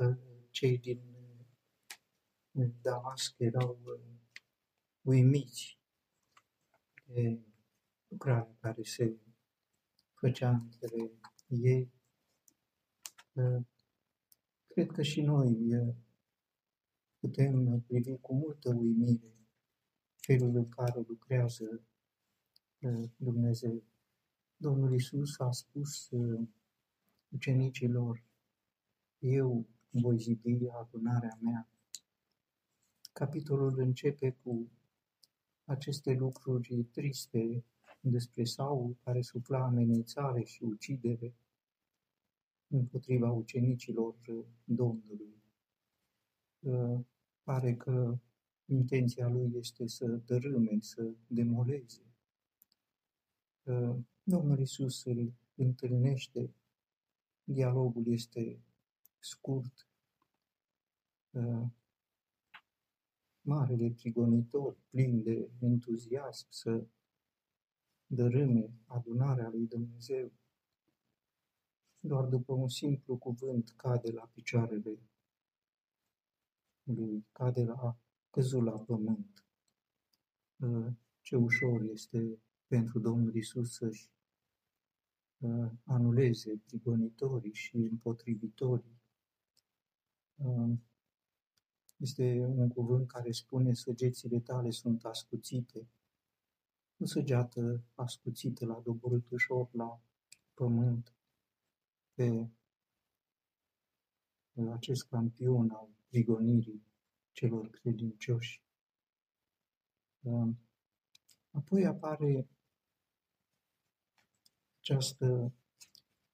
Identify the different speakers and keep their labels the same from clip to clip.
Speaker 1: că cei din Damasc erau uimiți de lucrarea care se făcea între ei. Cred că și noi putem privi cu multă uimire felul în care lucrează Dumnezeu. Domnul Isus a spus ucenicilor, eu voi zidi adunarea mea. Capitolul începe cu aceste lucruri triste despre Saul care sufla amenințare și ucidere împotriva ucenicilor Domnului. Pare că intenția lui este să dărâme, să demoleze. Domnul Isus îl întâlnește, dialogul este scurt, marele prigonitor, plin de entuziasm, să dărâme adunarea lui Dumnezeu. Doar după un simplu cuvânt cade la picioarele lui, cade la, căzul la pământ. Ă, ce ușor este pentru Domnul Isus să-și ă, anuleze prigonitorii și împotrivitorii. Ă, este un cuvânt care spune săgețile tale sunt ascuțite, o săgeată ascuțită la doborât ușor la pământ pe acest campion al prigonirii celor credincioși. Apoi apare această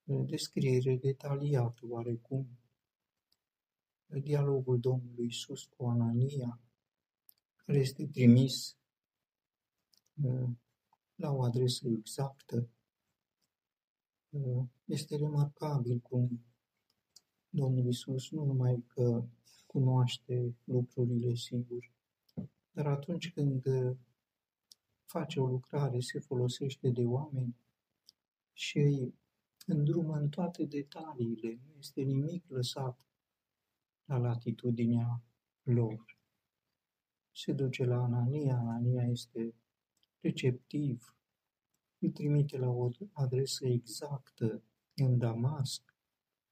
Speaker 1: descriere detaliată oarecum dialogul Domnului Isus cu Anania, care este trimis la o adresă exactă. Este remarcabil cum Domnul Isus nu numai că cunoaște lucrurile singur, dar atunci când face o lucrare, se folosește de oameni și îi îndrumă în toate detaliile, nu este nimic lăsat la latitudinea lor. Se duce la Anania, Anania este receptiv, îl trimite la o adresă exactă în Damasc,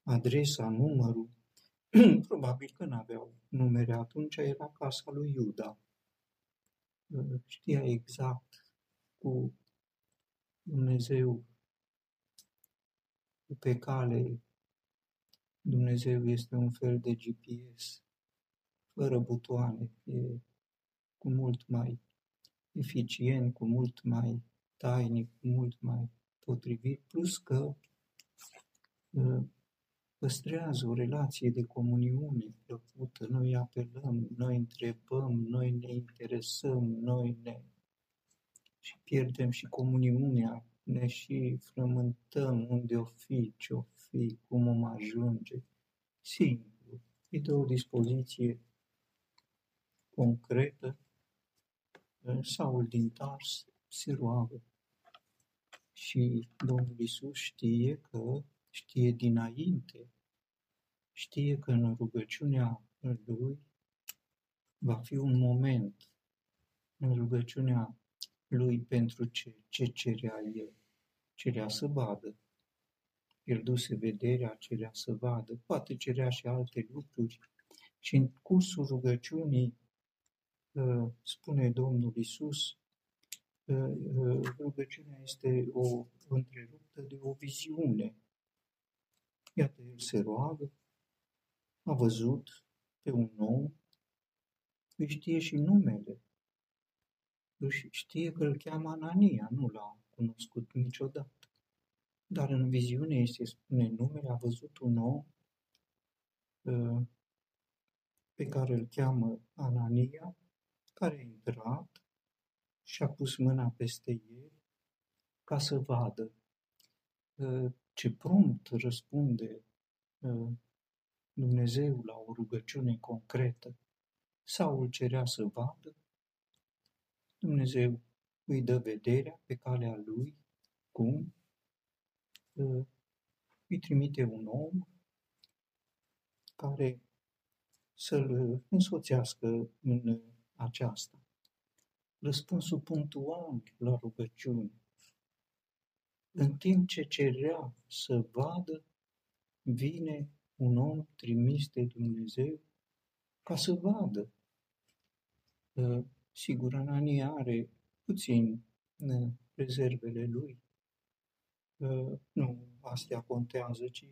Speaker 1: adresa, numărul. Probabil că nu aveau numere atunci, era casa lui Iuda. Știa exact cu Dumnezeu pe cale. Dumnezeu este un fel de GPS, fără butoane, e cu mult mai eficient, cu mult mai tainic, cu mult mai potrivit, plus că uh, păstrează o relație de comuniune plăcută. Noi apelăm, noi întrebăm, noi ne interesăm, noi ne și pierdem și comuniunea, ne și frământăm unde o fi, ce o fi, cum om ajunge. Simplu. Îi dă o dispoziție concretă Saul din Tars se roagă și Domnul Isus știe că știe dinainte, știe că în rugăciunea lui va fi un moment, în rugăciunea lui pentru ce, ce cerea el, cerea să vadă, pierduse vederea, cerea să vadă, poate cerea și alte lucruri. Și în cursul rugăciunii spune Domnul Isus, rugăciunea este o întreruptă de o viziune. Iată, el se roagă, a văzut pe un om, îi știe și numele, își știe că îl cheamă Anania, nu l-a cunoscut niciodată. Dar în viziune îi se spune numele, a văzut un om pe care îl cheamă Anania, care a intrat și a pus mâna peste el ca să vadă ă, ce prompt răspunde ă, Dumnezeu la o rugăciune concretă. Saul cerea să vadă, Dumnezeu îi dă vederea pe calea lui, cum ă, îi trimite un om care să-l însoțească în aceasta. Răspunsul punctual la rugăciune. În timp ce cerea să vadă, vine un om trimis de Dumnezeu ca să vadă. Sigur, Anania are puțin rezervele lui. Nu astea contează, ci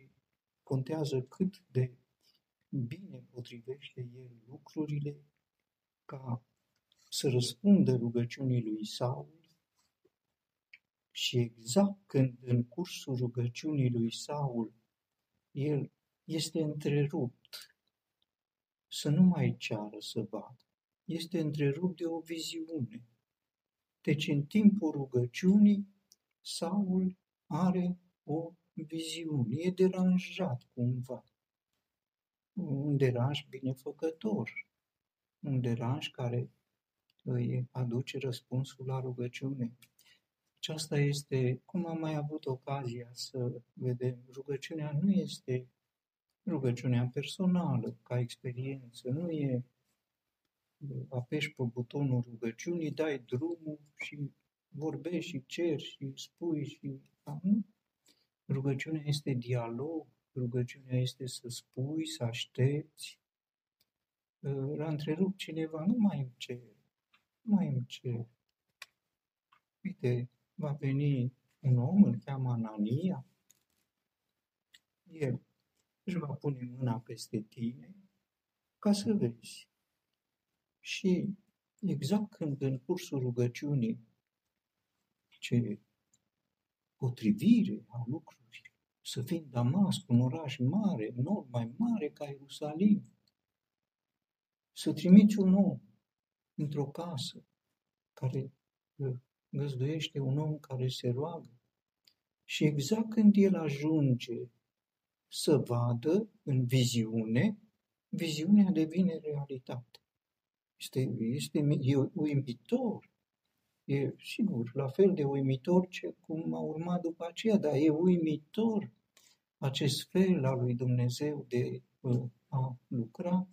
Speaker 1: contează cât de bine potrivește el lucrurile ca să răspundă rugăciunii lui Saul și exact când în cursul rugăciunii lui Saul el este întrerupt să nu mai ceară să vadă, este întrerupt de o viziune. Deci în timpul rugăciunii Saul are o viziune, e deranjat cumva. Un deranj binefăcător, un deranj care îi aduce răspunsul la rugăciune. Aceasta este, cum am mai avut ocazia să vedem, rugăciunea nu este rugăciunea personală, ca experiență, nu e apeși pe butonul rugăciunii, dai drumul și vorbești și ceri și spui și... Nu. Rugăciunea este dialog, rugăciunea este să spui, să aștepți. La întrerup cineva, nu mai îmi cer, nu mai îmi cer. Uite, va veni un om, îl cheamă Anania, el își va pune mâna peste tine ca să vezi. Și exact când în cursul rugăciunii ce potrivire a lucrurilor, să fii în Damasc, un oraș mare, enorm, mai mare ca Ierusalim, să trimiți un om într-o casă care găzduiește un om care se roagă. Și exact când el ajunge să vadă în viziune, viziunea devine realitate. Este, este e uimitor. E sigur, la fel de uimitor ce cum a urmat după aceea, dar e uimitor acest fel al lui Dumnezeu de a lucra.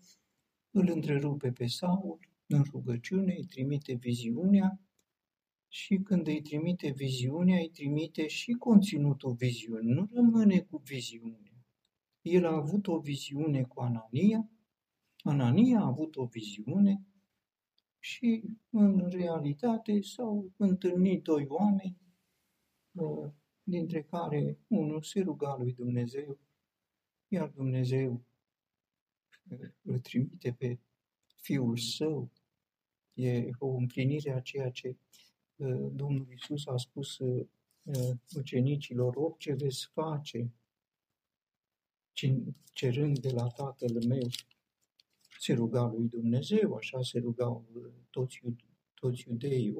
Speaker 1: Îl întrerupe pe Saul în rugăciune, îi trimite viziunea și când îi trimite viziunea, îi trimite și conținutul viziunii. Nu rămâne cu viziune. El a avut o viziune cu Anania, Anania a avut o viziune și în realitate s-au întâlnit doi oameni, uh, dintre care unul se ruga lui Dumnezeu, iar Dumnezeu uh, îl trimite pe Fiul Său. E o împlinire a ceea ce uh, Domnul Isus a spus ucenicilor, orice veți face, cerând de la Tatăl meu, se ruga lui Dumnezeu, așa se rugau toți, toți iudeii,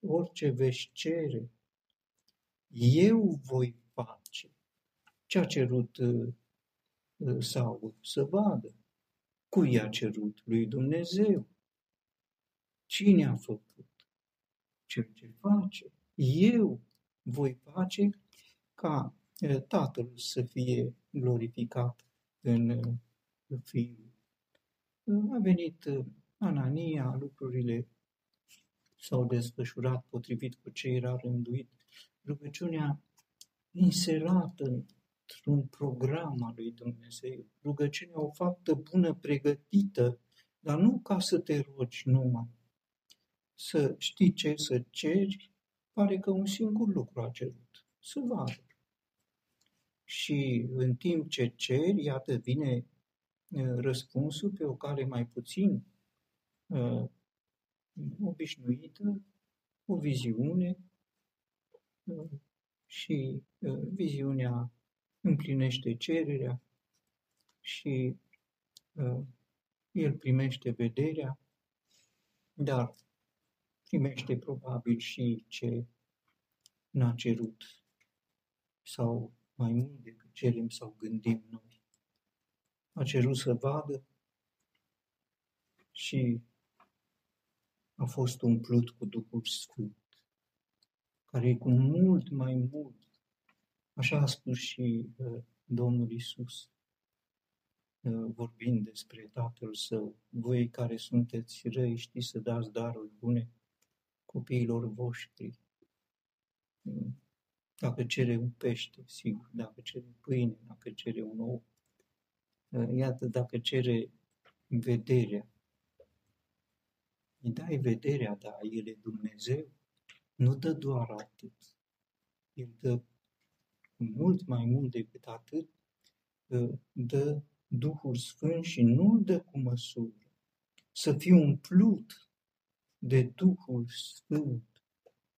Speaker 1: orice veți cere, eu voi face. Ce a cerut uh, Saul? Să vadă. Cui a cerut? Lui Dumnezeu. Cine a făcut? Cel ce face. Eu voi face ca uh, Tatăl să fie glorificat în uh, Fiul. A venit uh, Anania, lucrurile s-au desfășurat potrivit cu ce era rânduit. Rugăciunea inserată într-un program al lui Dumnezeu. Rugăciunea o faptă bună, pregătită, dar nu ca să te rogi numai. Să știi ce să ceri, pare că un singur lucru a cerut, să vadă. Și în timp ce ceri, iată, vine răspunsul pe o cale mai puțin uh, obișnuită, o viziune uh, și uh, viziunea împlinește cererea și uh, el primește vederea, dar primește probabil și ce n-a cerut sau mai mult decât cerem sau gândim noi a cerut să vadă și a fost umplut cu Duhul Sfânt, care e cu mult mai mult, așa a spus și uh, Domnul Isus. uh, vorbind despre tatăl său. Voi care sunteți răi știți să dați daruri bune copiilor voștri. Dacă cere un pește, sigur, dacă cere pâine, dacă cere un ou, iată, dacă cere vederea, îi dai vederea, dar El e Dumnezeu, nu dă doar atât. El dă mult mai mult decât atât, dă Duhul Sfânt și nu îl dă cu măsură. Să fii umplut de Duhul Sfânt.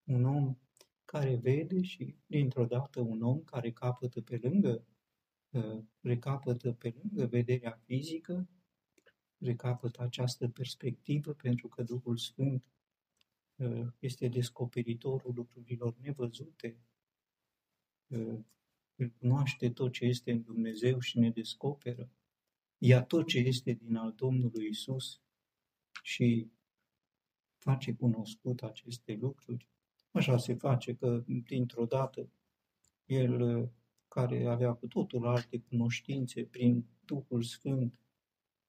Speaker 1: Un om care vede și, dintr-o dată, un om care capătă pe lângă, recapătă pe lângă vederea fizică, recapătă această perspectivă pentru că Duhul Sfânt este descoperitorul lucrurilor nevăzute, îl cunoaște tot ce este în Dumnezeu și ne descoperă, ia tot ce este din al Domnului Isus și face cunoscut aceste lucruri. Așa se face că, dintr-o dată, el, care avea cu totul alte cunoștințe prin Duhul Sfânt,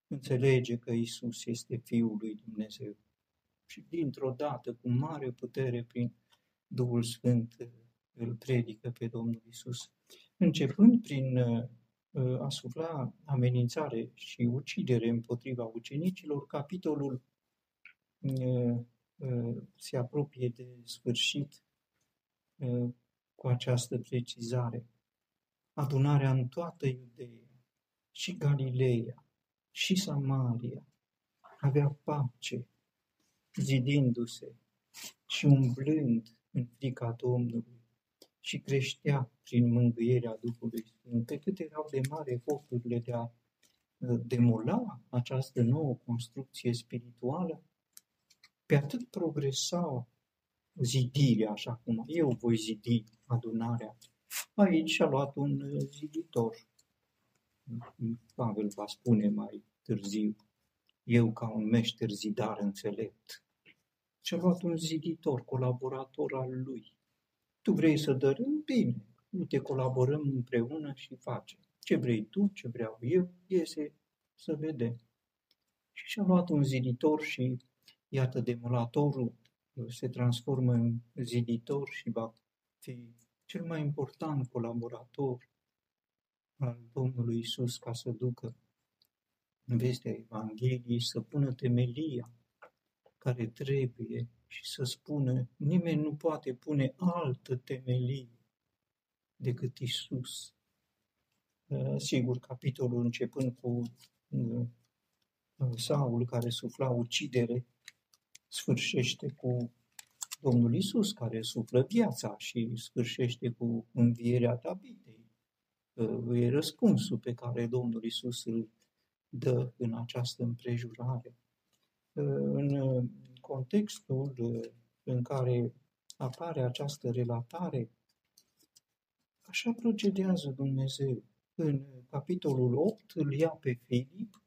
Speaker 1: înțelege că Isus este Fiul lui Dumnezeu. Și dintr-o dată, cu mare putere, prin Duhul Sfânt, îl predică pe Domnul Isus. Începând prin uh, a sufla amenințare și ucidere împotriva ucenicilor, capitolul uh, uh, se apropie de sfârșit cu această precizare. Adunarea în toată Iudeea și Galileea și Samaria avea pace, zidindu-se și umblând în frica Domnului și creștea prin mângâierea Duhului Sfânt, pe cât erau de mare eforturile de a uh, demola această nouă construcție spirituală, pe atât progresau zidirea, așa cum eu voi zidi adunarea. Aici a luat un uh, ziditor. Pavel va spune mai târziu, eu ca un meșter zidar înțelept. Și a luat un ziditor, colaborator al lui, tu vrei să dărâm? Bine, uite, colaborăm împreună și facem. Ce vrei tu, ce vreau eu, iese să vedem. Și și-a luat un ziditor și, iată, demolatorul se transformă în ziditor și va fi cel mai important colaborator al Domnului Isus ca să ducă vestea Evangheliei, să pună temelia care trebuie și să spună, nimeni nu poate pune altă temelie decât Isus. Uh, sigur, capitolul începând cu uh, Saul care sufla ucidere, sfârșește cu Domnul Isus care suflă viața și sfârșește cu învierea Davidei. Uh, e răspunsul pe care Domnul Isus îl dă în această împrejurare. În contextul uh, în care apare această relatare, așa procedează Dumnezeu. În capitolul 8 îl ia pe Filip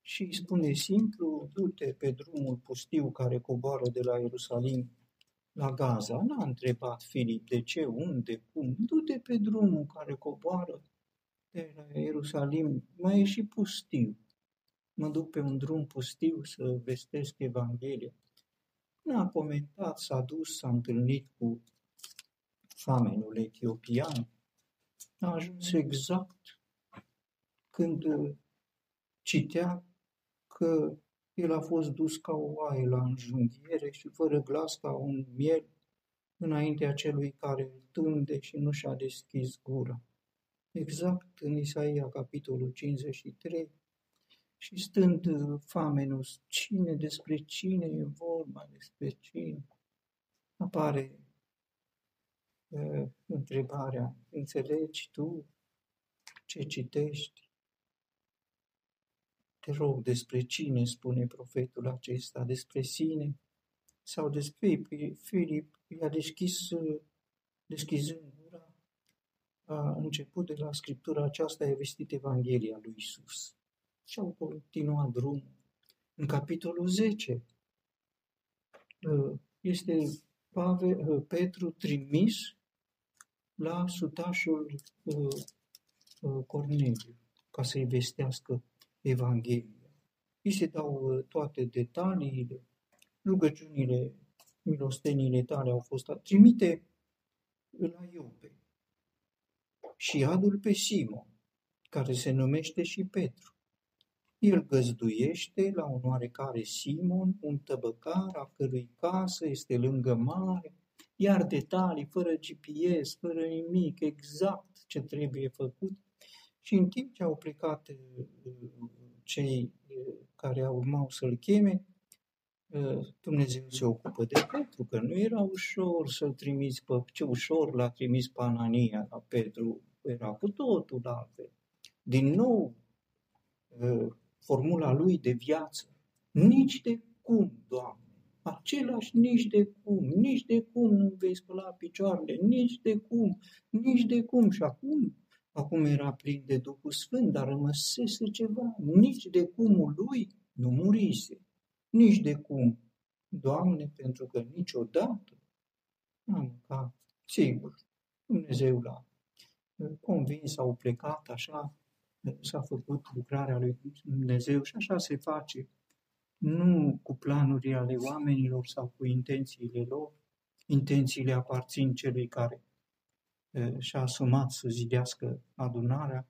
Speaker 1: și îi spune simplu, du-te pe drumul pustiu care coboară de la Ierusalim la Gaza. N-a întrebat Filip de ce, unde, cum. Du-te pe drumul care coboară de la Ierusalim. Mai e și pustiu mă duc pe un drum pustiu să vestesc Evanghelia. N-a comentat, s-a dus, s-a întâlnit cu famenul etiopian. A ajuns exact când uh, citea că el a fost dus ca o oaie la înjunghiere și fără glas ca un miel înaintea celui care îl tunde și nu și-a deschis gura. Exact în Isaia, capitolul 53, și stând uh, famenus, cine despre cine e vorba, despre cine, apare uh, întrebarea, înțelegi tu ce citești? Te rog, despre cine spune profetul acesta? Despre sine? Sau despre Filip i-a deschis, uh, deschizând gura, a început de la scriptura aceasta, a vestit Evanghelia lui Isus și au continuat drumul. În capitolul 10 uh, este Pavel, uh, Petru trimis la sutașul uh, Corneliu. ca să-i vestească Evanghelia. Îi se dau uh, toate detaliile, rugăciunile, milostenile tale au fost trimite la Iope și adul pe Simon, care se numește și Petru. El găzduiește la un oarecare Simon, un tăbăcar a cărui casă este lângă mare, iar detalii, fără GPS, fără nimic, exact ce trebuie făcut. Și în timp ce au plecat uh, cei uh, care urmau să-l cheme, uh, Dumnezeu se ocupă de Petru, că nu era ușor să-l trimiți pe... Ce ușor l-a trimis pe Anania la Petru, era cu totul altfel. Din nou, formula lui de viață. Nici de cum, Doamne, același nici de cum, nici de cum nu vei spăla picioarele, nici de cum, nici de cum. Și acum, acum era plin de Duhul Sfânt, dar rămăsese ceva, nici de cumul lui nu murise, nici de cum. Doamne, pentru că niciodată am mâncat, sigur, Dumnezeu l-a convins, au plecat așa, s-a făcut lucrarea lui Dumnezeu și așa se face nu cu planuri ale oamenilor sau cu intențiile lor. Intențiile aparțin celui care și-a asumat să zidească adunarea,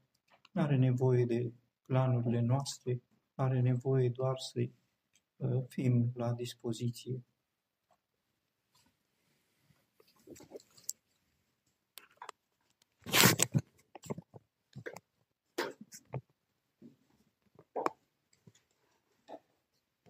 Speaker 1: nu are nevoie de planurile noastre, are nevoie doar să fim la dispoziție